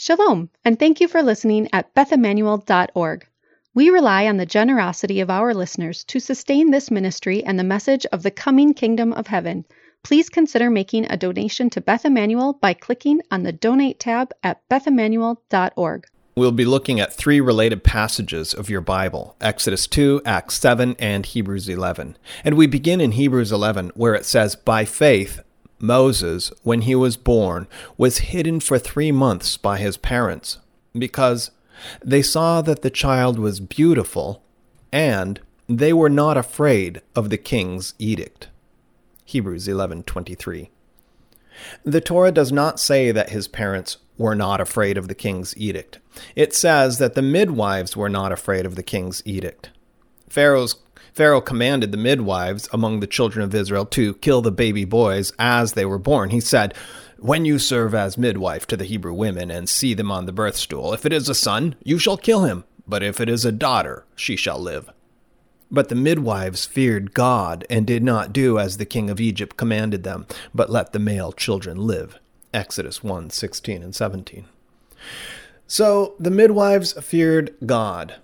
Shalom, and thank you for listening at bethemmanuel.org. We rely on the generosity of our listeners to sustain this ministry and the message of the coming kingdom of heaven. Please consider making a donation to Beth Emmanuel by clicking on the Donate tab at bethemmanuel.org. We'll be looking at three related passages of your Bible Exodus 2, Acts 7, and Hebrews 11. And we begin in Hebrews 11, where it says, By faith, Moses, when he was born, was hidden for three months by his parents, because they saw that the child was beautiful, and they were not afraid of the king's edict. Hebrews 11:23. The Torah does not say that his parents were not afraid of the king's edict. It says that the midwives were not afraid of the king's edict. Pharaoh's Pharaoh commanded the midwives among the children of Israel to kill the baby boys as they were born. He said, When you serve as midwife to the Hebrew women and see them on the birth stool, if it is a son, you shall kill him, but if it is a daughter, she shall live. But the midwives feared God and did not do as the king of Egypt commanded them, but let the male children live. Exodus 1 16 and 17. So the midwives feared God,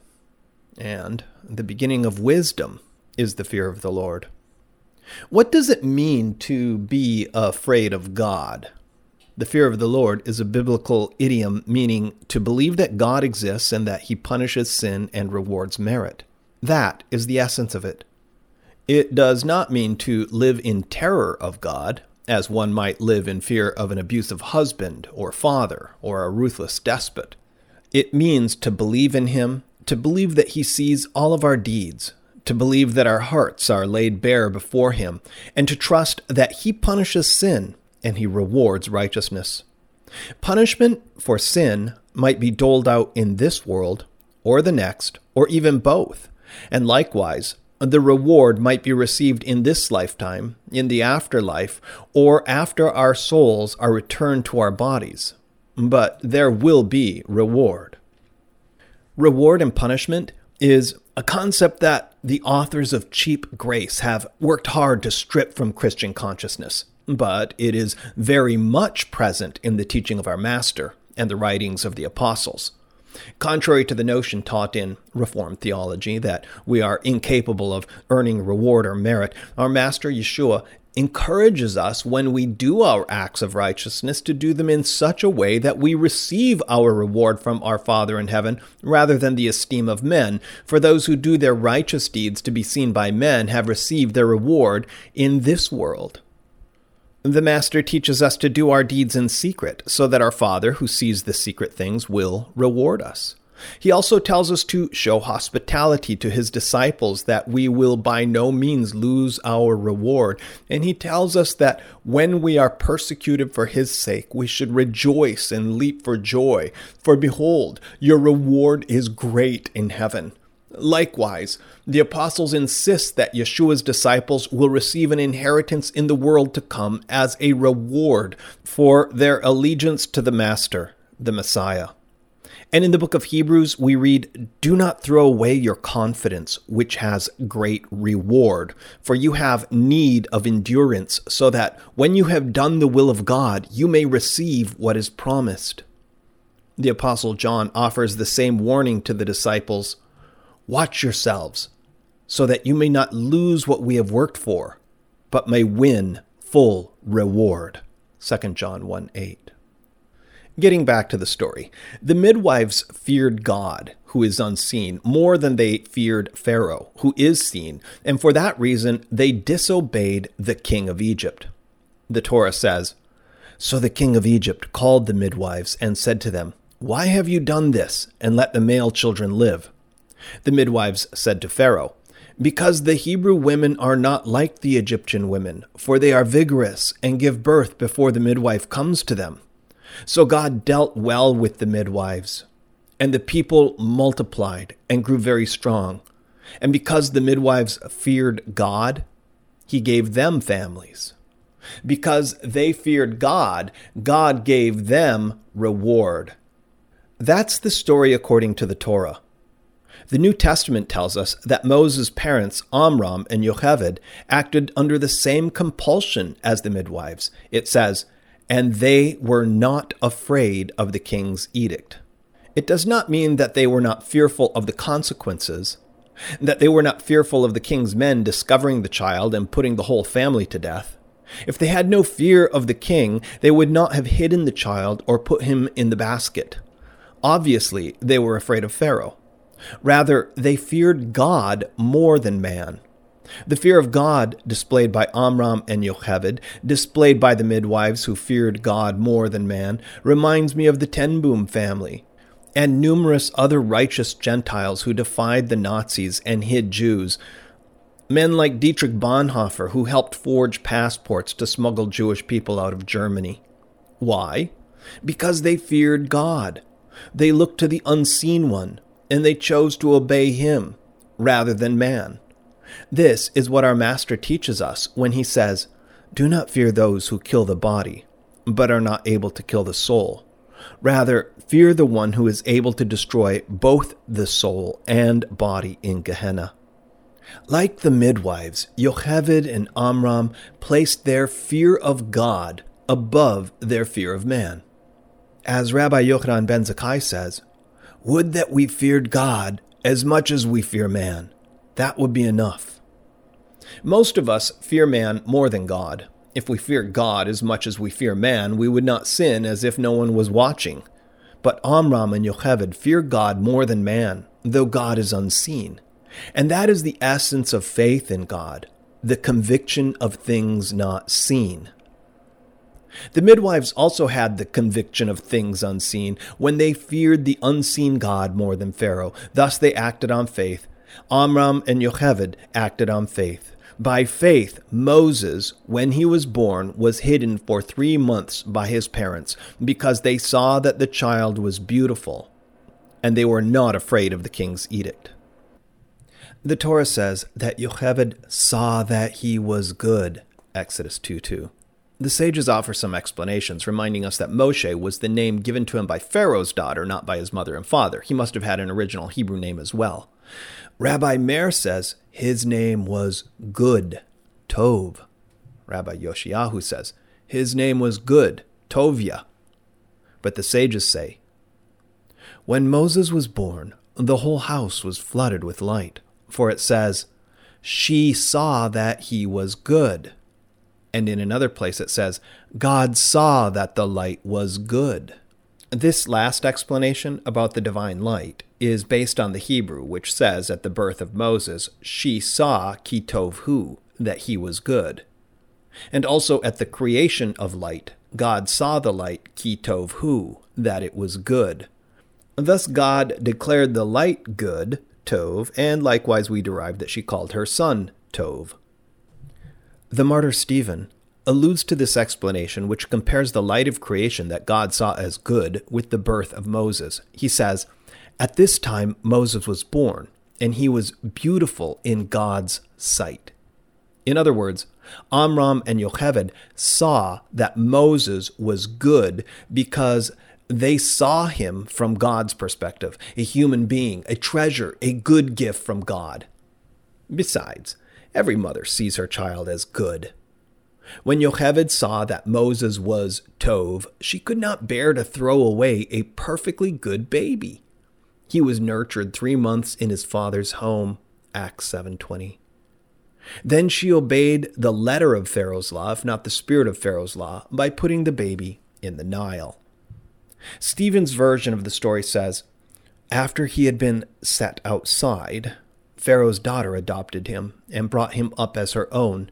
and the beginning of wisdom is the fear of the Lord. What does it mean to be afraid of God? The fear of the Lord is a biblical idiom meaning to believe that God exists and that he punishes sin and rewards merit. That is the essence of it. It does not mean to live in terror of God, as one might live in fear of an abusive husband or father or a ruthless despot. It means to believe in him, to believe that he sees all of our deeds, to believe that our hearts are laid bare before him, and to trust that he punishes sin and he rewards righteousness. Punishment for sin might be doled out in this world, or the next, or even both. And likewise, the reward might be received in this lifetime, in the afterlife, or after our souls are returned to our bodies. But there will be reward. Reward and punishment is a concept that the authors of Cheap Grace have worked hard to strip from Christian consciousness, but it is very much present in the teaching of our Master and the writings of the apostles. Contrary to the notion taught in Reformed theology that we are incapable of earning reward or merit, our Master Yeshua encourages us when we do our acts of righteousness to do them in such a way that we receive our reward from our Father in heaven rather than the esteem of men. For those who do their righteous deeds to be seen by men have received their reward in this world. The Master teaches us to do our deeds in secret, so that our Father, who sees the secret things, will reward us. He also tells us to show hospitality to his disciples, that we will by no means lose our reward. And he tells us that when we are persecuted for his sake, we should rejoice and leap for joy. For behold, your reward is great in heaven. Likewise, the apostles insist that Yeshua's disciples will receive an inheritance in the world to come as a reward for their allegiance to the Master, the Messiah. And in the book of Hebrews, we read, Do not throw away your confidence, which has great reward, for you have need of endurance, so that when you have done the will of God, you may receive what is promised. The Apostle John offers the same warning to the disciples Watch yourselves, so that you may not lose what we have worked for, but may win full reward. 2 John 1 8. Getting back to the story, the midwives feared God, who is unseen, more than they feared Pharaoh, who is seen, and for that reason they disobeyed the king of Egypt. The Torah says, So the king of Egypt called the midwives and said to them, Why have you done this, and let the male children live? The midwives said to Pharaoh, Because the Hebrew women are not like the Egyptian women, for they are vigorous and give birth before the midwife comes to them. So God dealt well with the midwives, and the people multiplied and grew very strong. And because the midwives feared God, he gave them families. Because they feared God, God gave them reward. That's the story according to the Torah. The New Testament tells us that Moses' parents, Amram and Yocheved, acted under the same compulsion as the midwives. It says, and they were not afraid of the king's edict. It does not mean that they were not fearful of the consequences, that they were not fearful of the king's men discovering the child and putting the whole family to death. If they had no fear of the king, they would not have hidden the child or put him in the basket. Obviously, they were afraid of Pharaoh. Rather, they feared God more than man. The fear of God displayed by Amram and Yocheved, displayed by the midwives who feared God more than man, reminds me of the Ten Boom family and numerous other righteous Gentiles who defied the Nazis and hid Jews. Men like Dietrich Bonhoeffer, who helped forge passports to smuggle Jewish people out of Germany. Why? Because they feared God. They looked to the unseen one, and they chose to obey him rather than man. This is what our Master teaches us when he says, Do not fear those who kill the body, but are not able to kill the soul. Rather, fear the one who is able to destroy both the soul and body in Gehenna. Like the midwives, Yocheved and Amram placed their fear of God above their fear of man. As Rabbi Yochanan ben Zakkai says, Would that we feared God as much as we fear man. That would be enough. Most of us fear man more than God. If we fear God as much as we fear man, we would not sin as if no one was watching. But Amram and Yocheved fear God more than man, though God is unseen. And that is the essence of faith in God, the conviction of things not seen. The midwives also had the conviction of things unseen when they feared the unseen God more than Pharaoh. Thus they acted on faith. Amram and Yocheved acted on faith. By faith, Moses, when he was born, was hidden for three months by his parents because they saw that the child was beautiful, and they were not afraid of the king's edict. The Torah says that Yocheved saw that he was good, Exodus 2 2. The sages offer some explanations, reminding us that Moshe was the name given to him by Pharaoh's daughter, not by his mother and father. He must have had an original Hebrew name as well. Rabbi Meir says his name was Good, Tov. Rabbi Yoshiyahu says his name was Good, Tovia. But the sages say, When Moses was born, the whole house was flooded with light, for it says, She saw that he was good. And in another place it says, God saw that the light was good. This last explanation about the divine light is based on the Hebrew, which says at the birth of Moses, she saw kitov hu, that he was good. And also at the creation of light, God saw the light kitov hu, that it was good. Thus God declared the light good, Tov, and likewise we derive that she called her son Tov. The martyr Stephen alludes to this explanation, which compares the light of creation that God saw as good with the birth of Moses. He says, At this time Moses was born, and he was beautiful in God's sight. In other words, Amram and Yocheved saw that Moses was good because they saw him from God's perspective, a human being, a treasure, a good gift from God. Besides, every mother sees her child as good. When Yocheved saw that Moses was Tov, she could not bear to throw away a perfectly good baby. He was nurtured three months in his father's home, Acts 7.20. Then she obeyed the letter of Pharaoh's law, if not the spirit of Pharaoh's law, by putting the baby in the Nile. Stephen's version of the story says, After he had been set outside, Pharaoh's daughter adopted him and brought him up as her own,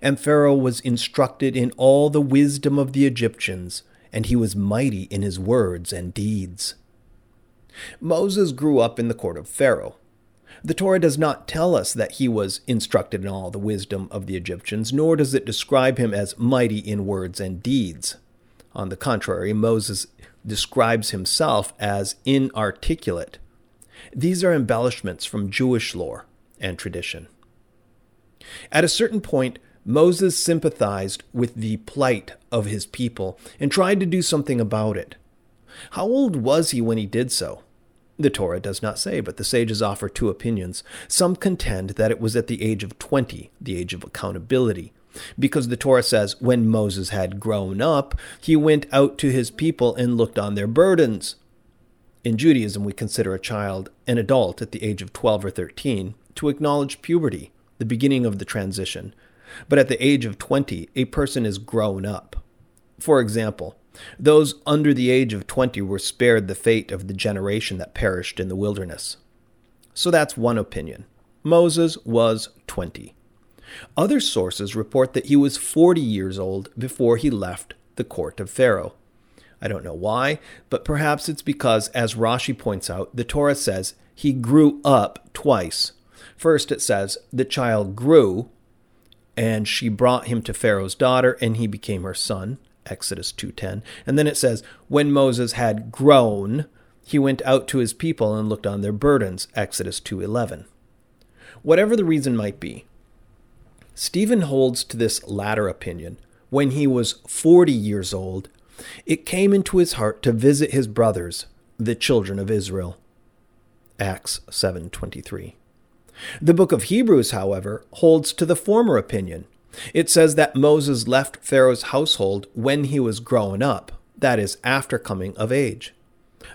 and Pharaoh was instructed in all the wisdom of the Egyptians, and he was mighty in his words and deeds. Moses grew up in the court of Pharaoh. The Torah does not tell us that he was instructed in all the wisdom of the Egyptians, nor does it describe him as mighty in words and deeds. On the contrary, Moses describes himself as inarticulate. These are embellishments from Jewish lore and tradition. At a certain point, Moses sympathized with the plight of his people and tried to do something about it. How old was he when he did so? The Torah does not say, but the sages offer two opinions. Some contend that it was at the age of 20, the age of accountability, because the Torah says, when Moses had grown up, he went out to his people and looked on their burdens. In Judaism, we consider a child an adult at the age of 12 or 13 to acknowledge puberty, the beginning of the transition. But at the age of 20, a person is grown up. For example, those under the age of 20 were spared the fate of the generation that perished in the wilderness. So that's one opinion. Moses was 20. Other sources report that he was 40 years old before he left the court of Pharaoh. I don't know why, but perhaps it's because, as Rashi points out, the Torah says he grew up twice. First, it says the child grew, and she brought him to Pharaoh's daughter, and he became her son. Exodus 2:10. And then it says, when Moses had grown, he went out to his people and looked on their burdens. Exodus 2:11. Whatever the reason might be, Stephen holds to this latter opinion. When he was 40 years old, it came into his heart to visit his brothers, the children of Israel. Acts 7:23. The book of Hebrews, however, holds to the former opinion. It says that Moses left Pharaoh's household when he was grown up, that is, after coming of age.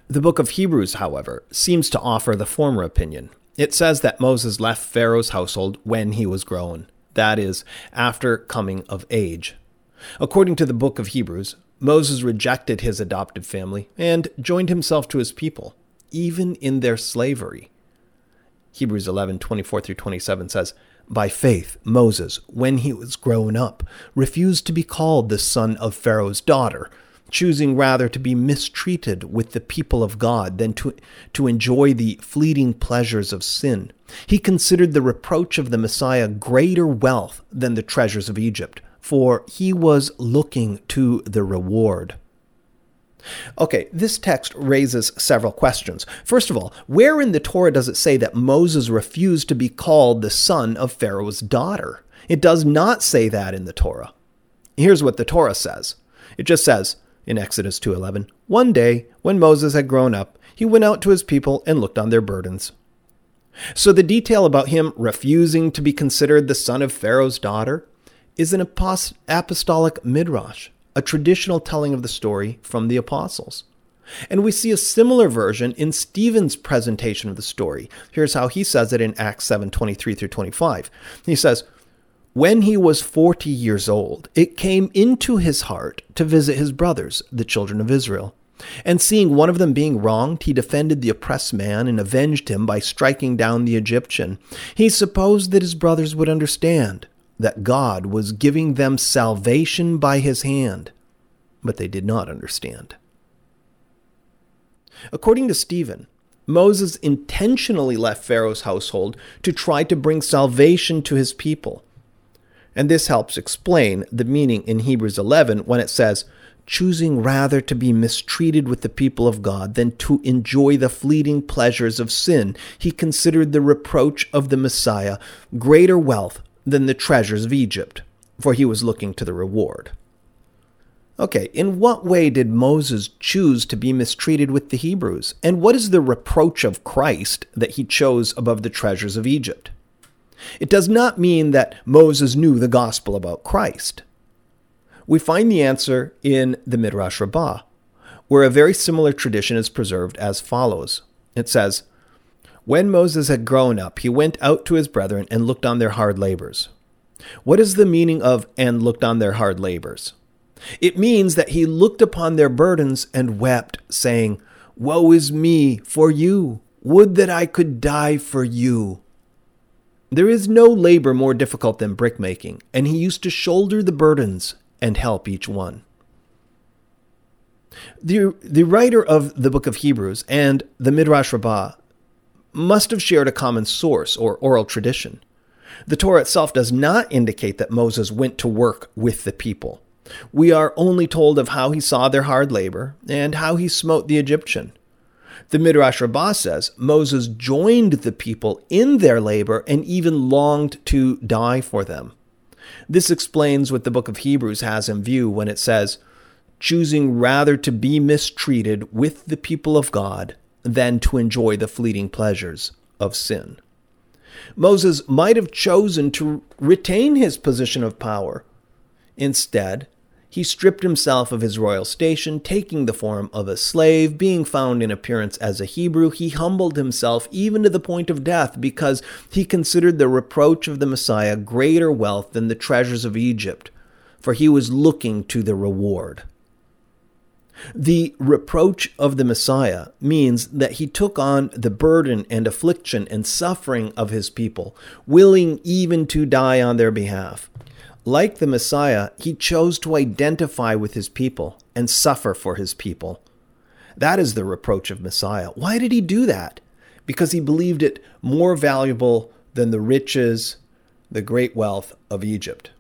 The book of Hebrews, however, seems to offer the former opinion. It says that Moses left Pharaoh's household when he was grown, that is, after coming of age. According to the book of Hebrews, Moses rejected his adopted family and joined himself to his people, even in their slavery. Hebrews 11, 24 through 27 says, By faith, Moses, when he was grown up, refused to be called the son of Pharaoh's daughter, choosing rather to be mistreated with the people of God than to, to enjoy the fleeting pleasures of sin. He considered the reproach of the Messiah greater wealth than the treasures of Egypt, for he was looking to the reward. Okay, this text raises several questions. First of all, where in the Torah does it say that Moses refused to be called the son of Pharaoh's daughter? It does not say that in the Torah. Here's what the Torah says. It just says, in Exodus 2:11, "One day, when Moses had grown up, he went out to his people and looked on their burdens." So the detail about him refusing to be considered the son of Pharaoh's daughter is an apostolic midrash, a traditional telling of the story from the apostles. And we see a similar version in Stephen's presentation of the story. Here's how he says it in Acts 7 23 through 25. He says, when he was 40 years old, it came into his heart to visit his brothers, the children of Israel. And seeing one of them being wronged, he defended the oppressed man and avenged him by striking down the Egyptian. He supposed that his brothers would understand that God was giving them salvation by his hand, but they did not understand. According to Stephen, Moses intentionally left Pharaoh's household to try to bring salvation to his people and this helps explain the meaning in Hebrews 11 when it says, choosing rather to be mistreated with the people of God than to enjoy the fleeting pleasures of sin, he considered the reproach of the Messiah greater wealth than the treasures of Egypt, for he was looking to the reward. Okay, in what way did Moses choose to be mistreated with the Hebrews? And what is the reproach of Christ that he chose above the treasures of Egypt? It does not mean that Moses knew the gospel about Christ. We find the answer in the Midrash Rabbah, where a very similar tradition is preserved as follows. It says, When Moses had grown up, he went out to his brethren and looked on their hard labors. What is the meaning of and looked on their hard labors? It means that he looked upon their burdens and wept, saying, Woe is me for you! Would that I could die for you! There is no labor more difficult than brickmaking, and he used to shoulder the burdens and help each one. The, the writer of the book of Hebrews and the Midrash Rabbah must have shared a common source or oral tradition. The Torah itself does not indicate that Moses went to work with the people. We are only told of how he saw their hard labor and how he smote the Egyptian. The Midrash Rabbah says Moses joined the people in their labor and even longed to die for them. This explains what the book of Hebrews has in view when it says, choosing rather to be mistreated with the people of God than to enjoy the fleeting pleasures of sin. Moses might have chosen to retain his position of power. Instead, he stripped himself of his royal station, taking the form of a slave. Being found in appearance as a Hebrew, he humbled himself even to the point of death because he considered the reproach of the Messiah greater wealth than the treasures of Egypt, for he was looking to the reward. The reproach of the Messiah means that he took on the burden and affliction and suffering of his people, willing even to die on their behalf. Like the Messiah, he chose to identify with his people and suffer for his people. That is the reproach of Messiah. Why did he do that? Because he believed it more valuable than the riches, the great wealth of Egypt.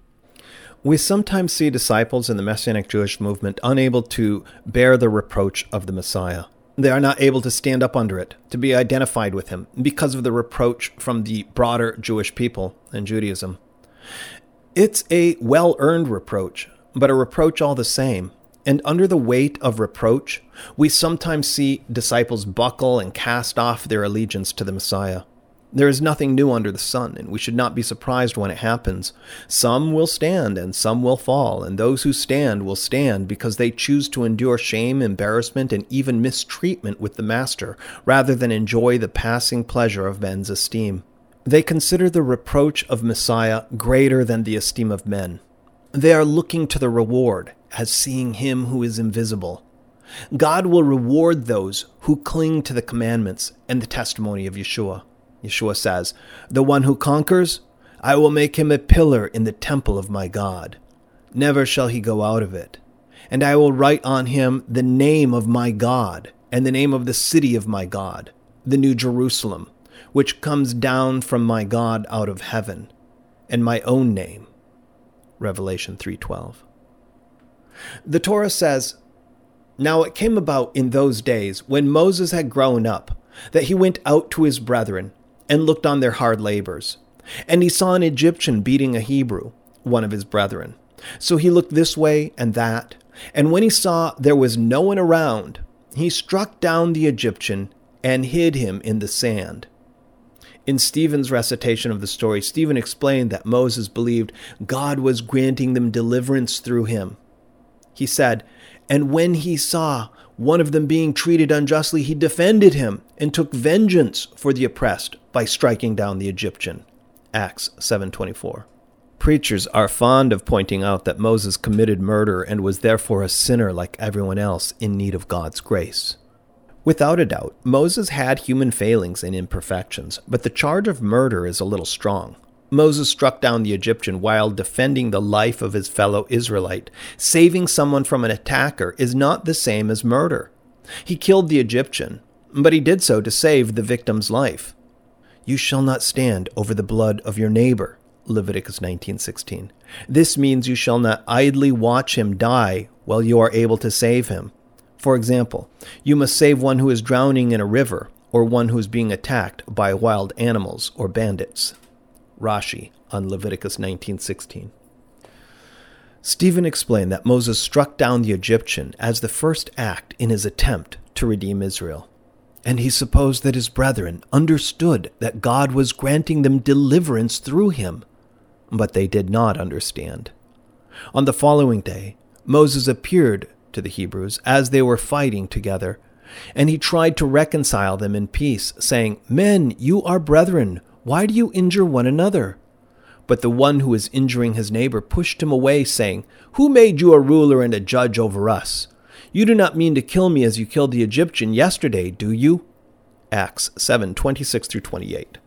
We sometimes see disciples in the Messianic Jewish movement unable to bear the reproach of the Messiah. They are not able to stand up under it, to be identified with him, because of the reproach from the broader Jewish people and Judaism. It's a well earned reproach, but a reproach all the same. And under the weight of reproach, we sometimes see disciples buckle and cast off their allegiance to the Messiah. There is nothing new under the sun, and we should not be surprised when it happens. Some will stand and some will fall, and those who stand will stand because they choose to endure shame, embarrassment, and even mistreatment with the Master, rather than enjoy the passing pleasure of men's esteem. They consider the reproach of Messiah greater than the esteem of men. They are looking to the reward as seeing him who is invisible. God will reward those who cling to the commandments and the testimony of Yeshua. Yeshua says, The one who conquers, I will make him a pillar in the temple of my God. Never shall he go out of it. And I will write on him the name of my God, and the name of the city of my God, the New Jerusalem which comes down from my God out of heaven, and my own name. Revelation 3:12. The Torah says, Now it came about in those days when Moses had grown up that he went out to his brethren and looked on their hard labors. And he saw an Egyptian beating a Hebrew, one of his brethren. So he looked this way and that, and when he saw there was no one around, he struck down the Egyptian and hid him in the sand. In Stephen's recitation of the story, Stephen explained that Moses believed God was granting them deliverance through him. He said, And when he saw one of them being treated unjustly, he defended him and took vengeance for the oppressed by striking down the Egyptian. Acts 7:24. Preachers are fond of pointing out that Moses committed murder and was therefore a sinner like everyone else in need of God's grace. Without a doubt, Moses had human failings and imperfections, but the charge of murder is a little strong. Moses struck down the Egyptian while defending the life of his fellow Israelite. Saving someone from an attacker is not the same as murder. He killed the Egyptian, but he did so to save the victim's life. You shall not stand over the blood of your neighbor, Leviticus 19:16. This means you shall not idly watch him die while you are able to save him. For example, you must save one who is drowning in a river or one who is being attacked by wild animals or bandits. Rashi on Leviticus 19:16. Stephen explained that Moses struck down the Egyptian as the first act in his attempt to redeem Israel. And he supposed that his brethren understood that God was granting them deliverance through him. But they did not understand. On the following day, Moses appeared to the Hebrews as they were fighting together. And he tried to reconcile them in peace, saying, Men, you are brethren. Why do you injure one another? But the one who was injuring his neighbor pushed him away, saying, Who made you a ruler and a judge over us? You do not mean to kill me as you killed the Egyptian yesterday, do you? Acts 7 26 through 28.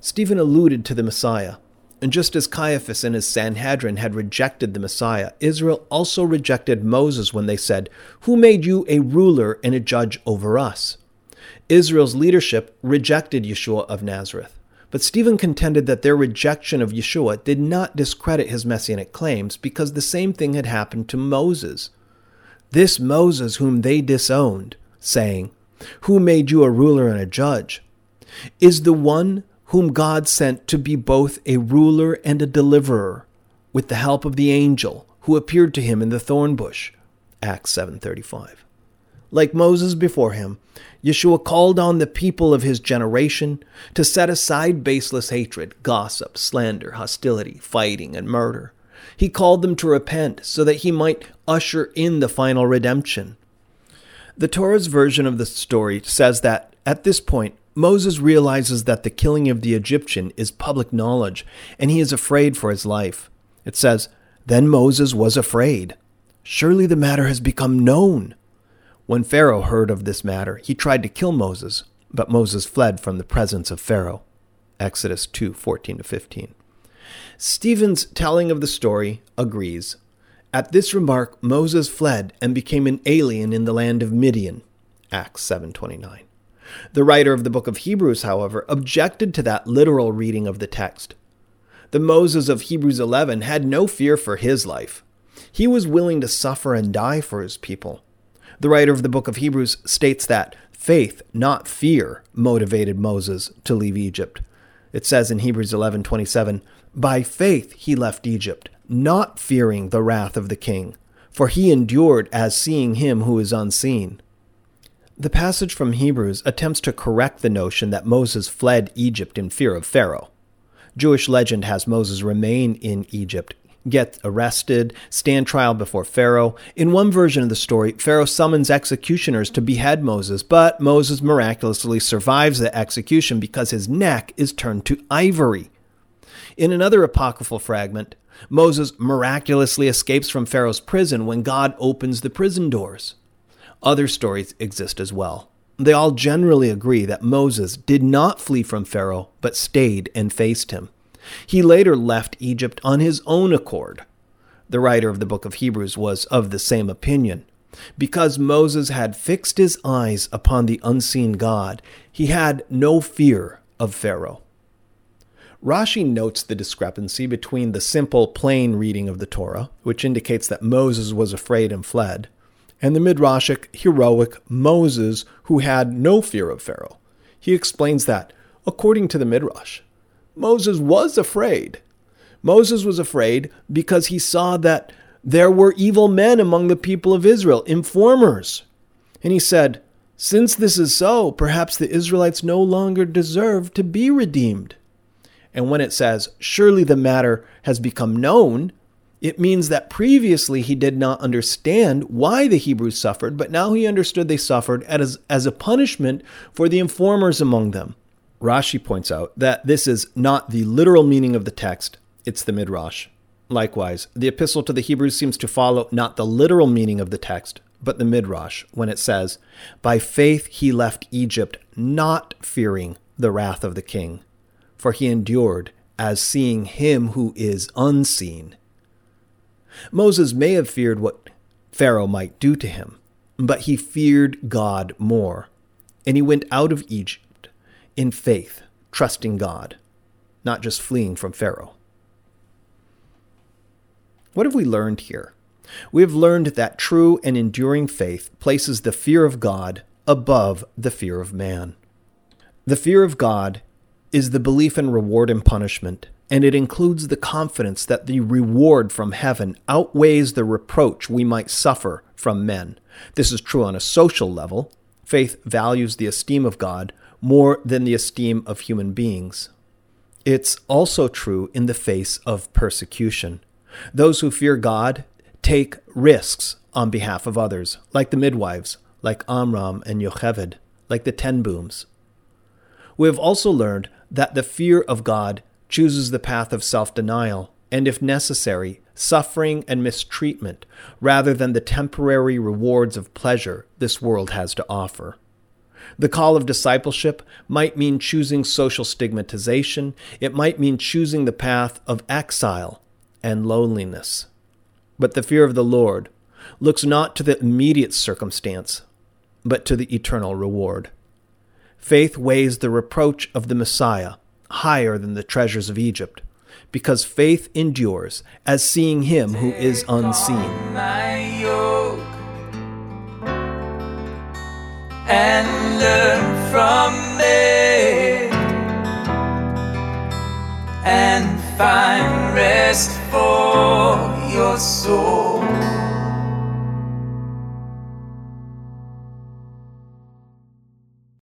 Stephen alluded to the Messiah, and just as Caiaphas and his Sanhedrin had rejected the Messiah, Israel also rejected Moses when they said, Who made you a ruler and a judge over us? Israel's leadership rejected Yeshua of Nazareth. But Stephen contended that their rejection of Yeshua did not discredit his messianic claims because the same thing had happened to Moses. This Moses whom they disowned, saying, Who made you a ruler and a judge? is the one whom God sent to be both a ruler and a deliverer, with the help of the angel who appeared to him in the thorn bush. Acts 7:35. Like Moses before him, Yeshua called on the people of his generation to set aside baseless hatred, gossip, slander, hostility, fighting, and murder. He called them to repent so that he might usher in the final redemption. The Torah's version of the story says that at this point, Moses realizes that the killing of the Egyptian is public knowledge, and he is afraid for his life. It says, Then Moses was afraid. Surely the matter has become known. When Pharaoh heard of this matter, he tried to kill Moses, but Moses fled from the presence of Pharaoh. Exodus 2 14 15. Stephen's telling of the story agrees. At this remark, Moses fled and became an alien in the land of Midian. Acts 7:29. The writer of the book of Hebrews, however, objected to that literal reading of the text. The Moses of Hebrews 11 had no fear for his life. He was willing to suffer and die for his people. The writer of the book of Hebrews states that faith, not fear, motivated Moses to leave Egypt. It says in Hebrews 11:27, "By faith he left Egypt, not fearing the wrath of the king, for he endured as seeing him who is unseen." The passage from Hebrews attempts to correct the notion that Moses fled Egypt in fear of Pharaoh. Jewish legend has Moses remain in Egypt, get arrested, stand trial before Pharaoh. In one version of the story, Pharaoh summons executioners to behead Moses, but Moses miraculously survives the execution because his neck is turned to ivory. In another apocryphal fragment, Moses miraculously escapes from Pharaoh's prison when God opens the prison doors. Other stories exist as well. They all generally agree that Moses did not flee from Pharaoh, but stayed and faced him. He later left Egypt on his own accord. The writer of the book of Hebrews was of the same opinion. Because Moses had fixed his eyes upon the unseen God, he had no fear of Pharaoh. Rashi notes the discrepancy between the simple, plain reading of the Torah, which indicates that Moses was afraid and fled, and the midrashic, heroic Moses who had no fear of Pharaoh. He explains that, according to the midrash, Moses was afraid. Moses was afraid because he saw that there were evil men among the people of Israel, informers. And he said, Since this is so, perhaps the Israelites no longer deserve to be redeemed. And when it says, Surely the matter has become known, it means that previously he did not understand why the Hebrews suffered, but now he understood they suffered as, as a punishment for the informers among them. Rashi points out that this is not the literal meaning of the text, it's the Midrash. Likewise, the epistle to the Hebrews seems to follow not the literal meaning of the text, but the Midrash, when it says, By faith he left Egypt, not fearing the wrath of the king, for he endured as seeing him who is unseen. Moses may have feared what Pharaoh might do to him, but he feared God more, and he went out of Egypt in faith, trusting God, not just fleeing from Pharaoh. What have we learned here? We have learned that true and enduring faith places the fear of God above the fear of man. The fear of God is the belief in reward and punishment, and it includes the confidence that the reward from heaven outweighs the reproach we might suffer from men. This is true on a social level. Faith values the esteem of God more than the esteem of human beings. It's also true in the face of persecution. Those who fear God take risks on behalf of others, like the midwives, like Amram and Yocheved, like the ten Booms. We have also learned that the fear of God chooses the path of self denial, and if necessary, suffering and mistreatment, rather than the temporary rewards of pleasure this world has to offer. The call of discipleship might mean choosing social stigmatization, it might mean choosing the path of exile and loneliness. But the fear of the Lord looks not to the immediate circumstance, but to the eternal reward. Faith weighs the reproach of the Messiah higher than the treasures of Egypt, because faith endures as seeing him who is unseen. And learn from me and find rest for your soul.